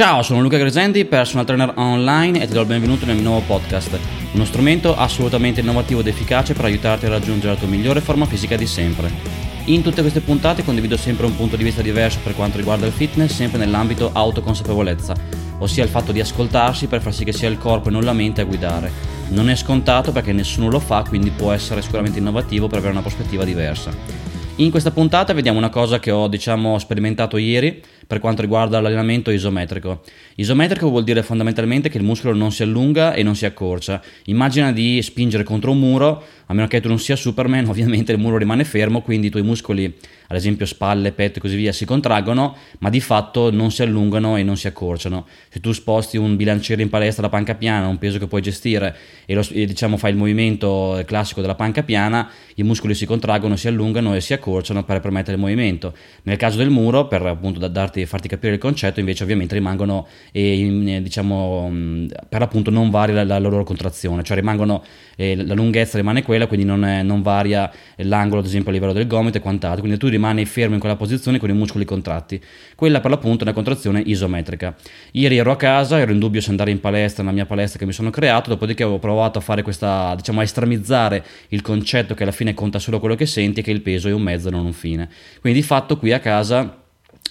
Ciao, sono Luca Gresendi, personal trainer online e ti do il benvenuto nel mio nuovo podcast, uno strumento assolutamente innovativo ed efficace per aiutarti a raggiungere la tua migliore forma fisica di sempre. In tutte queste puntate condivido sempre un punto di vista diverso per quanto riguarda il fitness, sempre nell'ambito autoconsapevolezza, ossia il fatto di ascoltarsi per far sì che sia il corpo e non la mente a guidare. Non è scontato perché nessuno lo fa, quindi può essere sicuramente innovativo per avere una prospettiva diversa. In questa puntata vediamo una cosa che ho diciamo sperimentato ieri per quanto riguarda l'allenamento isometrico. Isometrico vuol dire fondamentalmente che il muscolo non si allunga e non si accorcia. Immagina di spingere contro un muro, a meno che tu non sia Superman, ovviamente il muro rimane fermo, quindi i tuoi muscoli, ad esempio spalle, petto e così via, si contraggono, ma di fatto non si allungano e non si accorciano. Se tu sposti un bilanciere in palestra da panca piana, un peso che puoi gestire e, lo, e diciamo fai il movimento classico della panca piana, i muscoli si contraggono, si allungano e si accorciano per permettere il movimento. Nel caso del muro, per appunto darti farti, farti capire il concetto, invece ovviamente rimangono, eh, diciamo, mm, per appunto non varia la, la, loro contrazione, cioè rimangono, eh, la lunghezza rimane quella, quindi non, è, non, varia l'angolo ad esempio a livello del gomito e quant'altro, quindi tu rimani fermo in quella posizione con i muscoli contratti. Quella per l'appunto è una contrazione isometrica. Ieri ero a casa, ero in dubbio se andare in palestra, nella mia palestra che mi sono creato, dopodiché avevo provato a fare questa, diciamo a estremizzare il concetto che alla fine conta solo quello che senti e che il peso è un mezzo e non un fine. Quindi di fatto qui a casa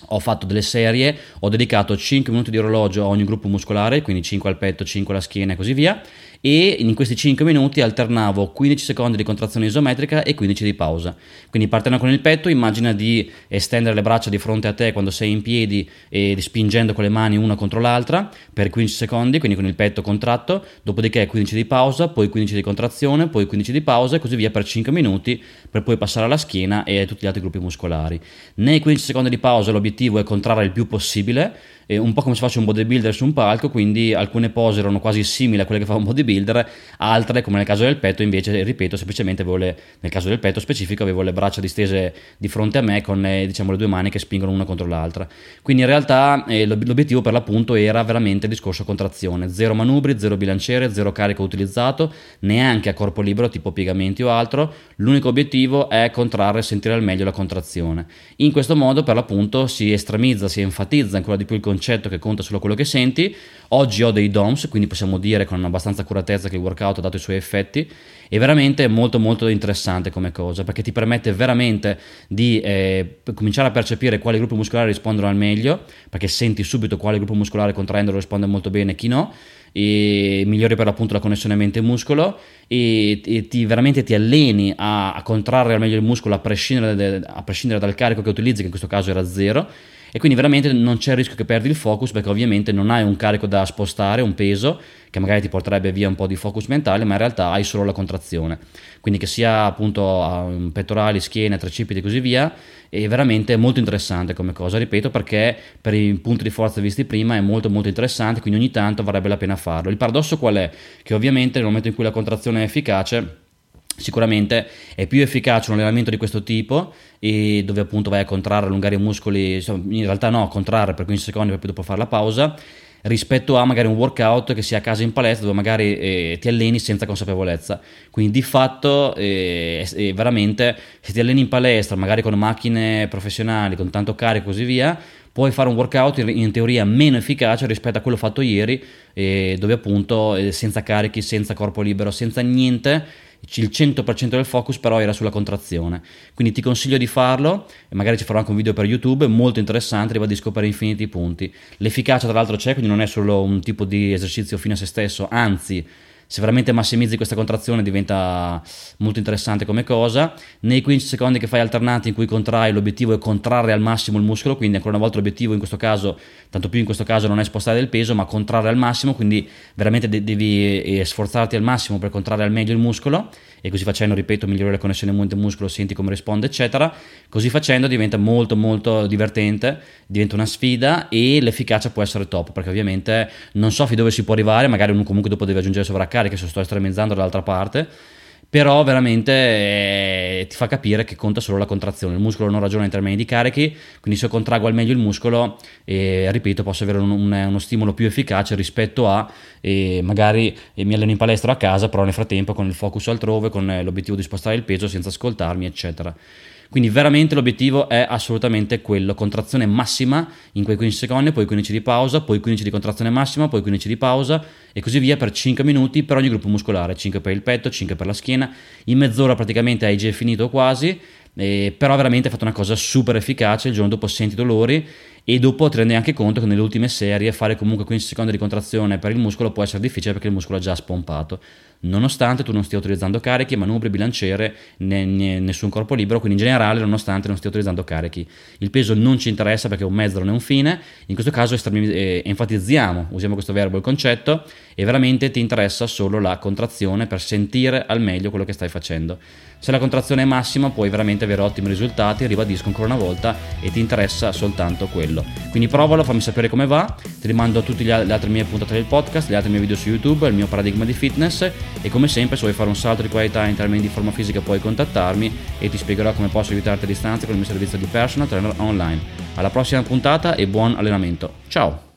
ho fatto delle serie, ho dedicato 5 minuti di orologio a ogni gruppo muscolare, quindi 5 al petto, 5 alla schiena e così via, e in questi 5 minuti alternavo 15 secondi di contrazione isometrica e 15 di pausa. Quindi partendo con il petto, immagina di estendere le braccia di fronte a te quando sei in piedi e spingendo con le mani una contro l'altra per 15 secondi, quindi con il petto contratto, dopodiché 15 di pausa, poi 15 di contrazione, poi 15 di pausa e così via per 5 minuti per poi passare alla schiena e a tutti gli altri gruppi muscolari. Nei 15 secondi di pausa l'obiettivo è contrarre il più possibile un po' come se faccio un bodybuilder su un palco, quindi alcune pose erano quasi simili a quelle che fa un bodybuilder, altre, come nel caso del petto, invece, ripeto, semplicemente avevo le, nel caso del petto specifico, avevo le braccia distese di fronte a me con eh, diciamo, le due mani che spingono una contro l'altra. Quindi in realtà eh, l'obiettivo per l'appunto era veramente il discorso contrazione, zero manubri, zero bilanciere, zero carico utilizzato, neanche a corpo libero tipo piegamenti o altro, l'unico obiettivo è contrarre e sentire al meglio la contrazione. In questo modo per l'appunto si estremizza, si enfatizza ancora di più il concetto che conta solo quello che senti. Oggi ho dei DOMS, quindi possiamo dire con abbastanza accuratezza che il workout ha dato i suoi effetti. È veramente molto molto interessante come cosa, perché ti permette veramente di eh, cominciare a percepire quali gruppi muscolari rispondono al meglio, perché senti subito quale gruppo muscolare contraendolo risponde molto bene e chi no e migliori per l'appunto la connessione mente-muscolo e, e ti, veramente ti alleni a, a, contrarre al meglio il muscolo a prescindere, a prescindere dal carico che utilizzi che in questo caso era zero e quindi veramente non c'è il rischio che perdi il focus perché ovviamente non hai un carico da spostare, un peso che magari ti porterebbe via un po' di focus mentale, ma in realtà hai solo la contrazione. Quindi che sia appunto pettorali, schiena, tricipiti e così via, è veramente molto interessante come cosa, ripeto, perché per i punti di forza visti prima è molto molto interessante, quindi ogni tanto varrebbe la pena farlo. Il paradosso qual è? Che ovviamente nel momento in cui la contrazione è efficace Sicuramente è più efficace un allenamento di questo tipo dove appunto vai a contrarre, allungare i muscoli, in realtà no, contrarre per 15 secondi poi dopo fare la pausa, rispetto a magari un workout che sia a casa in palestra dove magari eh, ti alleni senza consapevolezza. Quindi di fatto eh, eh, veramente se ti alleni in palestra, magari con macchine professionali, con tanto carico e così via, puoi fare un workout in, in teoria meno efficace rispetto a quello fatto ieri, eh, dove appunto eh, senza carichi, senza corpo libero, senza niente il 100% del focus però era sulla contrazione. Quindi ti consiglio di farlo, e magari ci farò anche un video per YouTube, molto interessante, a scoprire infiniti punti. L'efficacia tra l'altro c'è, quindi non è solo un tipo di esercizio fine a se stesso, anzi se veramente massimizzi questa contrazione diventa molto interessante come cosa. Nei 15 secondi che fai alternati in cui contrai, l'obiettivo è contrarre al massimo il muscolo, quindi ancora una volta l'obiettivo in questo caso, tanto più in questo caso non è spostare del peso, ma contrarre al massimo, quindi veramente devi eh, sforzarti al massimo per contrarre al meglio il muscolo e così facendo, ripeto, migliori la connessione mente-muscolo, senti come risponde, eccetera. Così facendo diventa molto molto divertente, diventa una sfida e l'efficacia può essere top, perché ovviamente non so fin dove si può arrivare, magari uno comunque dopo deve aggiungere sovraccarica se sto estremizzando dall'altra parte però veramente eh, ti fa capire che conta solo la contrazione, il muscolo non ragiona in termini di carichi, quindi se contraggo al meglio il muscolo, eh, ripeto, posso avere un, un, uno stimolo più efficace rispetto a eh, magari mi alleno in palestra a casa, però nel frattempo con il focus altrove, con l'obiettivo di spostare il peso senza ascoltarmi, eccetera. Quindi veramente l'obiettivo è assolutamente quello, contrazione massima in quei 15 secondi, poi 15 di pausa, poi 15 di contrazione massima, poi 15 di pausa e così via per 5 minuti per ogni gruppo muscolare, 5 per il petto, 5 per la schiena, in mezz'ora praticamente hai già finito quasi, eh, però veramente hai fatto una cosa super efficace, il giorno dopo senti dolori e dopo ti rendi anche conto che nelle ultime serie fare comunque 15 secondi di contrazione per il muscolo può essere difficile perché il muscolo è già spompato nonostante tu non stia utilizzando carichi, manubri, bilanciere, né, né, nessun corpo libero, quindi in generale nonostante non stia utilizzando carichi. Il peso non ci interessa perché è un mezzo, non è un fine, in questo caso eh, enfatizziamo, usiamo questo verbo, il concetto, e veramente ti interessa solo la contrazione per sentire al meglio quello che stai facendo. Se la contrazione è massima puoi veramente avere ottimi risultati, ribadisco ancora una volta, e ti interessa soltanto quello. Quindi provalo, fammi sapere come va, ti rimando a tutte le altre mie puntate del podcast, le altre mie video su YouTube, il mio paradigma di fitness e come sempre se vuoi fare un salto di qualità in termini di forma fisica puoi contattarmi e ti spiegherò come posso aiutarti a distanza con il mio servizio di personal trainer online. Alla prossima puntata e buon allenamento. Ciao!